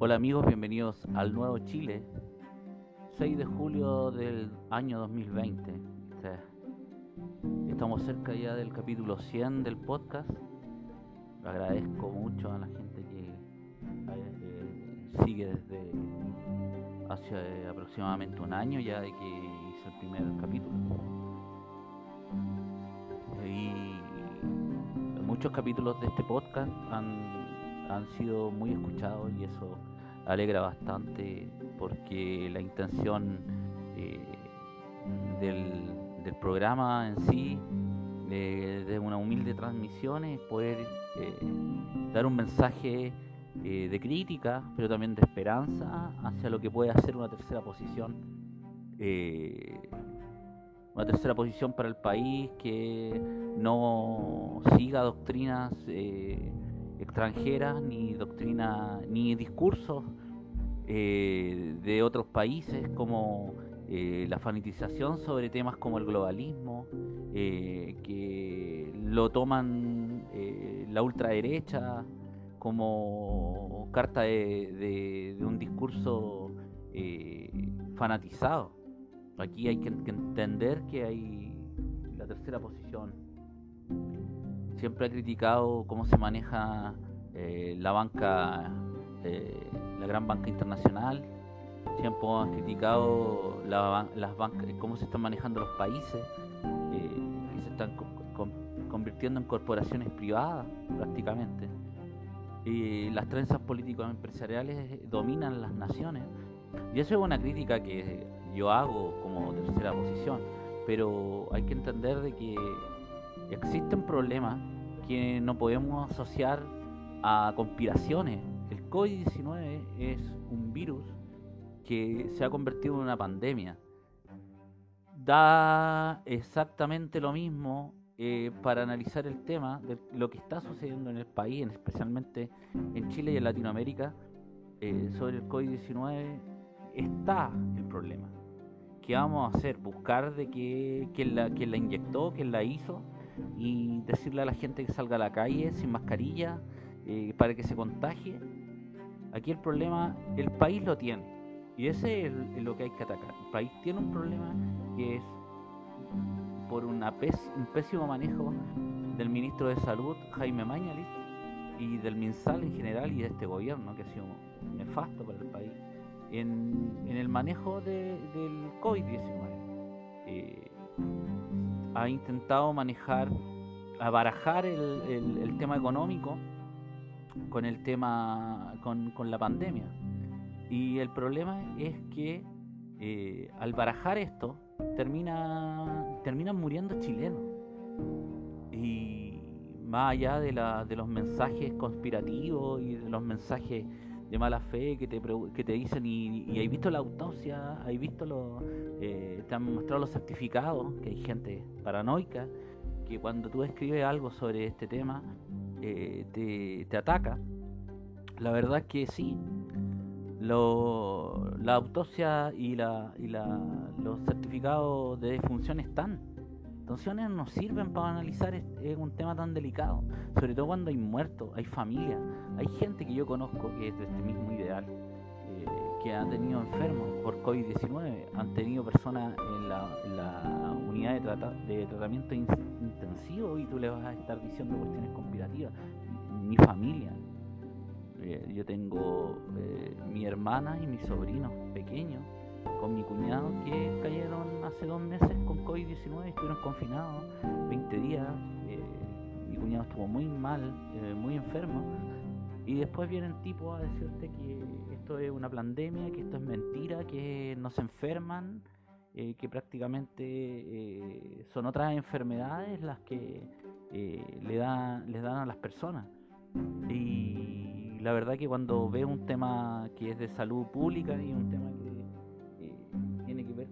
Hola amigos, bienvenidos al Nuevo Chile, 6 de julio del año 2020. Estamos cerca ya del capítulo 100 del podcast. Agradezco mucho a la gente que eh, sigue desde hace aproximadamente un año ya de que hice el primer capítulo. Y muchos capítulos de este podcast han han sido muy escuchados y eso alegra bastante porque la intención eh, del, programa en sí, de, una humilde transmisión, es poder eh, dar un mensaje eh, de crítica, pero también de esperanza hacia lo que puede hacer una tercera posición. una tercera posición para el país que no siga doctrinas extranjeras, ni doctrina, ni discursos eh, de otros países como eh, la fanatización sobre temas como el globalismo, eh, que lo toman la ultraderecha como carta de, un discurso fanatizado. Aquí hay que entender que hay la tercera posición siempre ha criticado cómo se maneja eh, la banca, eh, la gran banca internacional, siempre han criticado las bancas, cómo se están manejando los países, eh, que se están convirtiendo en corporaciones privadas prácticamente. Y las trenzas políticos empresariales dominan las naciones. Y eso es una crítica que yo hago como tercera posición, pero hay que entender de que existen problemas que no podemos asociar a conspiraciones. El COVID-19 es un virus que se ha convertido en una pandemia. Da exactamente lo mismo eh, para analizar el tema de lo que está sucediendo en el país, especialmente en Chile y en Latinoamérica, eh, sobre el COVID-19. Está el problema. ¿Qué vamos a hacer? ¿Buscar de que, quién, la, quién la inyectó, quién la hizo? Y decirle a la gente que salga a la calle sin mascarilla eh, para que se contagie. Aquí el problema, el país lo tiene. Y ese es, lo que hay que atacar. El país tiene un problema que es por una un pésimo manejo del ministro de Salud, Jaime Mañalit, y del MinSal en general y de este gobierno que ha sido nefasto para el país, en, el manejo del COVID-19 ha intentado manejar, a barajar el, tema económico con el tema, con, la pandemia. Y el problema es que eh, al barajar esto, termina, terminan muriendo chilenos. Y más allá de, la, de los mensajes conspirativos y de los mensajes de mala fe que te, que te dicen y, y hay visto la autopsia, hay visto los, eh, te han mostrado los certificados, que hay gente paranoica, que cuando tú escribes algo sobre este tema eh, te, te, ataca. La verdad es que sí, lo, la autopsia y, la, y la, los certificados de defunción están entonces no sirven para analizar un tema tan delicado, sobre todo cuando hay muertos, hay familia, hay gente que yo conozco que es de este mismo ideal, eh, que han tenido enfermos por COVID-19, han tenido personas en la, unidad de, de tratamiento intensivo y tú le vas a estar diciendo cuestiones conspirativas. Mi familia, eh, yo tengo eh, mi hermana y mis sobrinos pequeños con mi cuñado que cayeron hace dos meses con COVID-19 y estuvieron confinados 20 días. Eh, mi cuñado estuvo muy mal, eh, muy enfermo. Y después vienen tipos a decirte que esto es una pandemia, que esto es mentira, que no se enferman, eh, que prácticamente son otras enfermedades las que le dan, les dan a las personas. Y la verdad que cuando veo un tema que es de salud pública y un tema que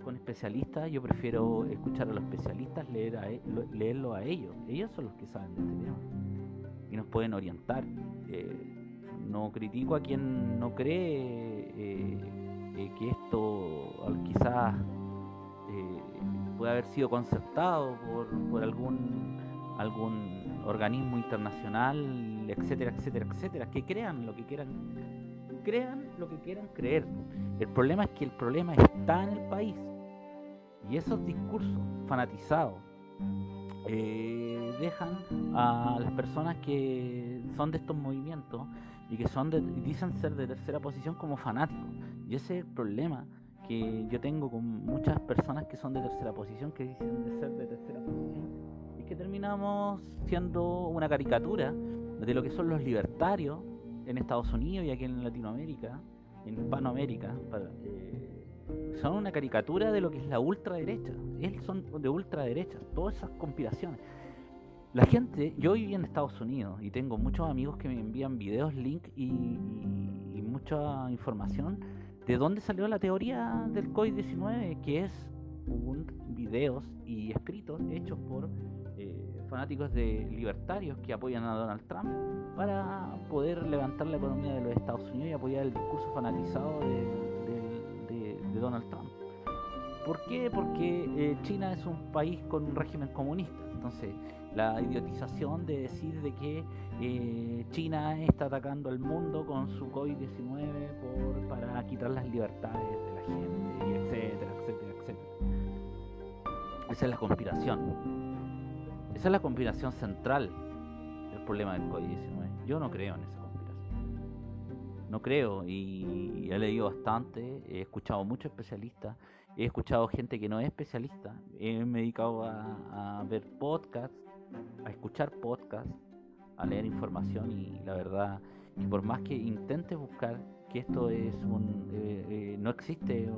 con especialistas, yo prefiero escuchar a los especialistas, leer a, e, leerlo a ellos. Ellos son los que saben de este tema y nos pueden orientar. Eh, no critico a quien no cree eh, eh, que esto quizás puede haber sido concertado por, por algún algún organismo internacional, etcétera, etcétera, etcétera, que crean lo que quieran crean lo que quieran creer. El problema es que el problema está en el país. Y esos discursos fanatizados eh, dejan a las personas que son de estos movimientos y que son dicen ser de tercera posición como fanáticos. Y ese es el problema que yo tengo con muchas personas que son de tercera posición, que dicen de ser de tercera posición, y que terminamos siendo una caricatura de lo que son los libertarios en Estados Unidos y aquí en Latinoamérica, en Hispanoamérica, eh, son una caricatura de lo que es la ultraderecha. Ellos son de ultraderecha, todas esas conspiraciones. La gente, yo viví en Estados Unidos y tengo muchos amigos que me envían videos, links y, y mucha información de dónde salió la teoría del COVID-19, que es un videos y escritos hechos por fanáticos de libertarios que apoyan a Donald Trump para poder levantar la economía de los Estados Unidos y apoyar el discurso fanatizado de, Donald Trump. ¿Por qué? Porque eh, China es un país con un régimen comunista. Entonces, la idiotización de decir de que eh, China está atacando al mundo con su COVID-19 para quitar las libertades de la gente, etcétera, etcétera, etcétera. Esa es la conspiración. Esa es la conspiración central del problema del COVID-19. Yo no creo en esa conspiración. No creo y he leído bastante, he escuchado muchos especialistas, he escuchado gente que no es especialista, he me dedicado a, a ver podcasts a escuchar podcasts, a leer información y la verdad que por más que intente buscar que esto es un, eh, eh, no existe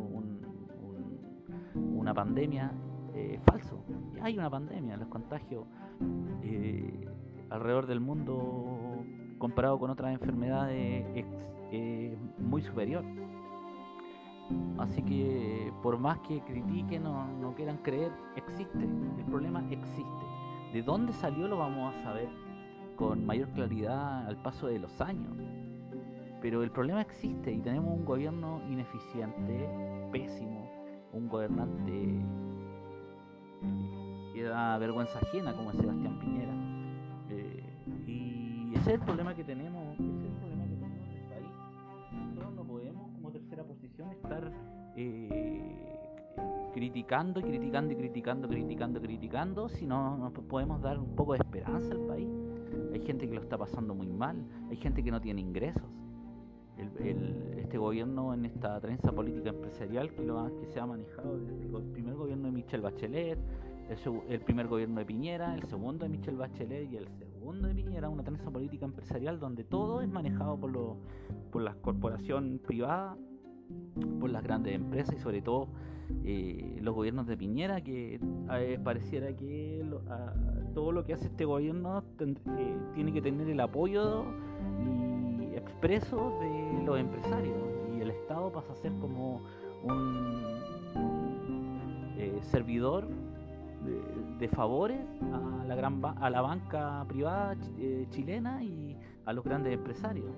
una pandemia, eh, falso. Hay una pandemia, los contagios alrededor del mundo comparado con otras enfermedades es muy superior. Así que por más que critiquen o no quieran creer, existe. El problema existe. ¿De dónde salió lo vamos a saber con mayor claridad al paso de los años? Pero el problema existe y tenemos un gobierno ineficiente, pésimo, un gobernante da vergüenza ajena como es Sebastián Piñera. Eh, y ese es el problema que tenemos, ese es el problema que tenemos en el país. Nosotros no podemos como tercera posición estar eh, criticando y criticando y criticando, criticando, criticando, si no, podemos dar un poco de esperanza al país. Hay gente que lo está pasando muy mal, hay gente que no tiene ingresos. este gobierno en esta trenza política empresarial que, lo que se ha manejado desde el primer gobierno de Michelle Bachelet, el, primer gobierno de Piñera, el segundo de Michelle Bachelet y el segundo de Piñera, una trenza política empresarial donde todo es manejado por, lo, por la corporación privada, por las grandes empresas y sobre todo eh, los gobiernos de Piñera, que eh, pareciera que todo lo que hace este gobierno eh, tiene que tener el apoyo y expreso de los empresarios. Y el Estado pasa a ser como un servidor de, favores a la gran a la banca privada chilena y a los grandes empresarios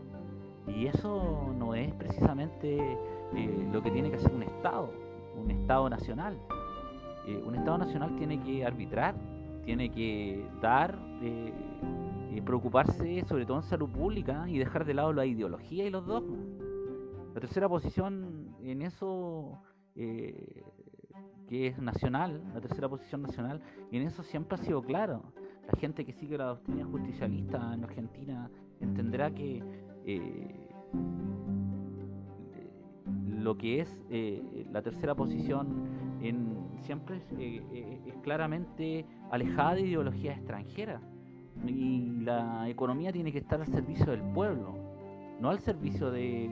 y eso no es precisamente lo que tiene que hacer un Estado un Estado nacional. Eh, un Estado nacional tiene que arbitrar, tiene que dar, eh, preocuparse sobre todo en salud pública y dejar de lado la ideología y los dogmas. La tercera posición en eso, eh, que es nacional, la tercera posición nacional, en eso siempre ha sido claro. La gente que sigue la doctrina justicialista en Argentina entenderá que lo que es eh, la tercera posición en, siempre es, eh, eh, claramente alejada de ideologías extranjeras y la economía tiene que estar al servicio del pueblo, no al servicio de,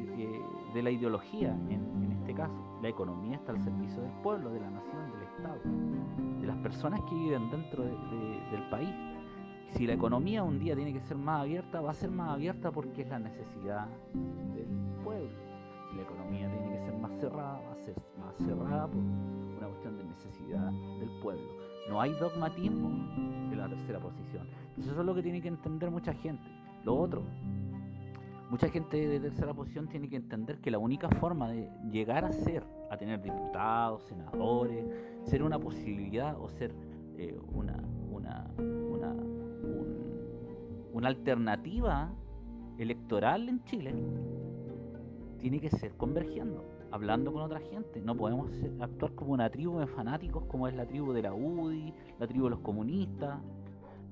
la ideología en, este caso. La economía está al servicio del pueblo, de la nación, del Estado, de las personas que viven dentro del país. Si la economía un día tiene que ser más abierta, va a ser más abierta porque es la necesidad del pueblo. Si la economía tiene cerrada va a ser más cerrada por una cuestión de necesidad del pueblo. No hay dogmatismo en la tercera posición. Entonces eso es lo que tiene que entender mucha gente. Lo otro, mucha gente de tercera posición tiene que entender que la única forma de llegar a ser, a tener diputados, senadores, ser una posibilidad o ser eh, una, una, una, una alternativa electoral en Chile tiene que ser convergiendo, hablando con otra gente. No podemos actuar como una tribu de fanáticos como es la tribu de la UDI, la tribu de los comunistas,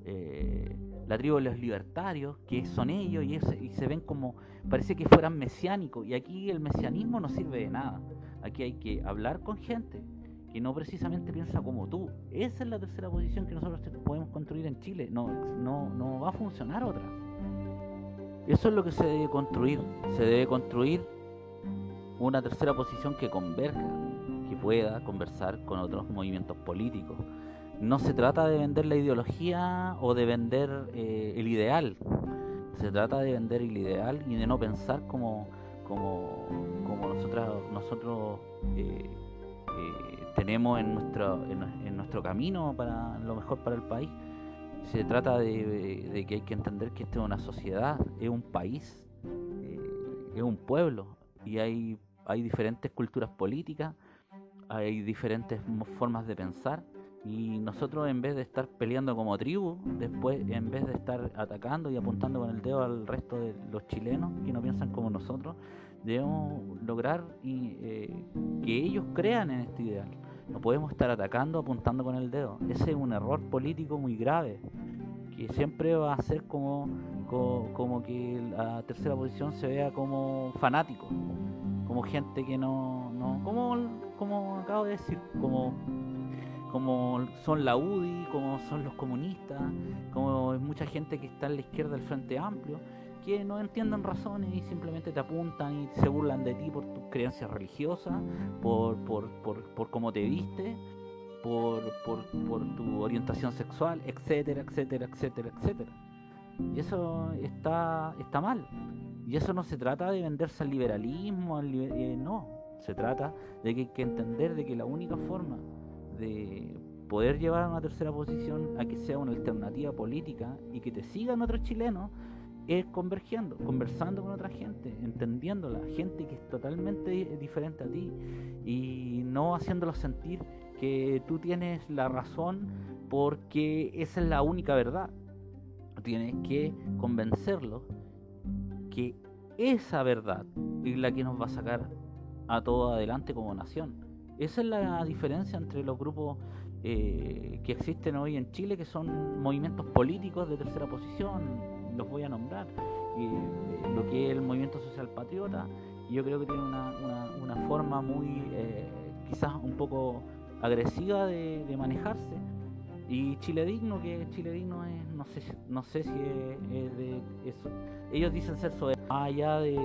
eh, la tribu de los libertarios, que son ellos y, y se ven como, parece que fueran mesiánicos. Y aquí el mesianismo no sirve de nada. Aquí hay que hablar con gente que no precisamente piensa como tú. Esa es la tercera posición que nosotros podemos construir en Chile. No, no, no va a funcionar otra. Eso es lo que se debe construir. Se debe construir una tercera posición que converja, que pueda conversar con otros movimientos políticos. No se trata de vender la ideología o de vender eh, el ideal. Se trata de vender el ideal y de no pensar como, como, como nosotros, nosotros eh, eh, tenemos en nuestro, en nuestro camino para lo mejor para el país se trata de, que hay que entender que esto es una sociedad, es un país, es un pueblo y hay, hay diferentes culturas políticas, hay diferentes formas de pensar y nosotros en vez de estar peleando como tribu, después en vez de estar atacando y apuntando con el dedo al resto de los chilenos que no piensan como nosotros, debemos lograr eh, que ellos crean en este ideal no podemos estar atacando, apuntando con el dedo. Ese es un error político muy grave, que siempre va a ser como, como, que la tercera posición se vea como fanático, como gente que no, no como, como acabo de decir, como como son la UDI, como son los comunistas, como mucha gente que está en la izquierda del Frente Amplio, que no entienden razones y simplemente te apuntan y se burlan de ti por tus creencias religiosas, por, por, por, por cómo te viste, por, por, por tu orientación sexual, etcétera, etcétera, etcétera, etcétera. Y eso está, está mal. Y eso no se trata de venderse al liberalismo, eh, no. Se trata de que hay que entender de que la única forma de poder llevar a una tercera posición a que sea una alternativa política y que te sigan otros chilenos es convergiendo, conversando con otra gente, entendiéndola, gente que es totalmente diferente a ti y no haciéndolo sentir que tú tienes la razón porque esa es la única verdad. Tienes que convencerlo que esa verdad es la que nos va a sacar a todo adelante como nación. Esa es la diferencia entre los grupos eh, que existen hoy en Chile, que son movimientos políticos de tercera posición, los voy a nombrar, y, eh, lo que es el movimiento social patriota, yo creo que tiene una, una, forma muy, eh, quizás un poco agresiva de, manejarse. Y Chile Digno, que Chile Digno es, no sé, no sé si es, de eso. Ellos dicen ser sobre allá de,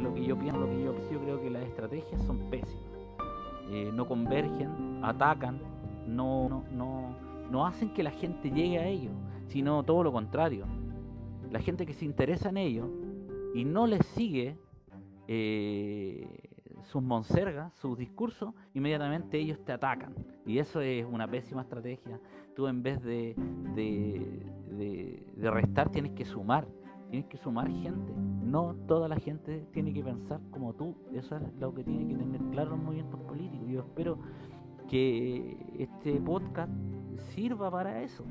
lo que yo pienso, lo que yo yo creo que las estrategias son pésimas. Eh, no convergen, atacan, no, no, no, no hacen que la gente llegue a ellos, sino todo lo contrario la gente que se interesa en ello y no les sigue eh, sus monsergas, sus discursos, inmediatamente ellos te atacan. Y eso es una pésima estrategia. Tú en vez de, de, de, restar tienes que sumar. Tienes que sumar gente. No toda la gente tiene que pensar como tú. Eso es lo que tiene que tener claro los movimientos políticos. Yo espero que este podcast sirva para eso,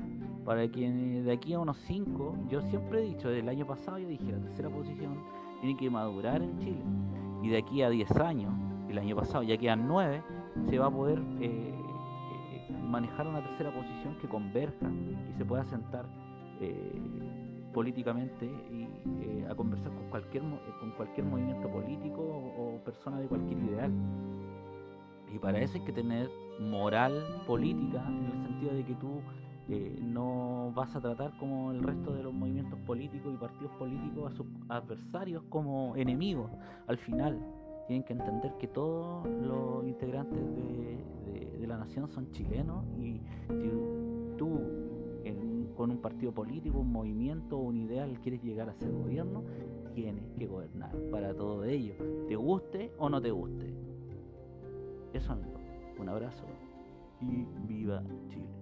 para que de aquí a unos 5, yo siempre he dicho, del año pasado yo dije, la tercera posición tiene que madurar en Chile, y de aquí a 10 años, el año pasado ya quedan 9, se va a poder eh, eh, manejar una tercera posición que converja, que se pueda sentar eh, políticamente y a conversar con cualquier, con cualquier movimiento político o persona de cualquier ideal. Y para eso hay que tener moral política, en el sentido de que tú eh, no vas a tratar como el resto de los movimientos políticos y partidos políticos a sus adversarios como enemigos. Al final, tienen que entender que todos los integrantes de, la nación son chilenos y si tú con un partido político, un movimiento, un ideal quieres llegar a ser gobierno, tienes que gobernar para todo ello, te guste o no te guste. Eso amigo. Un abrazo y viva Chile.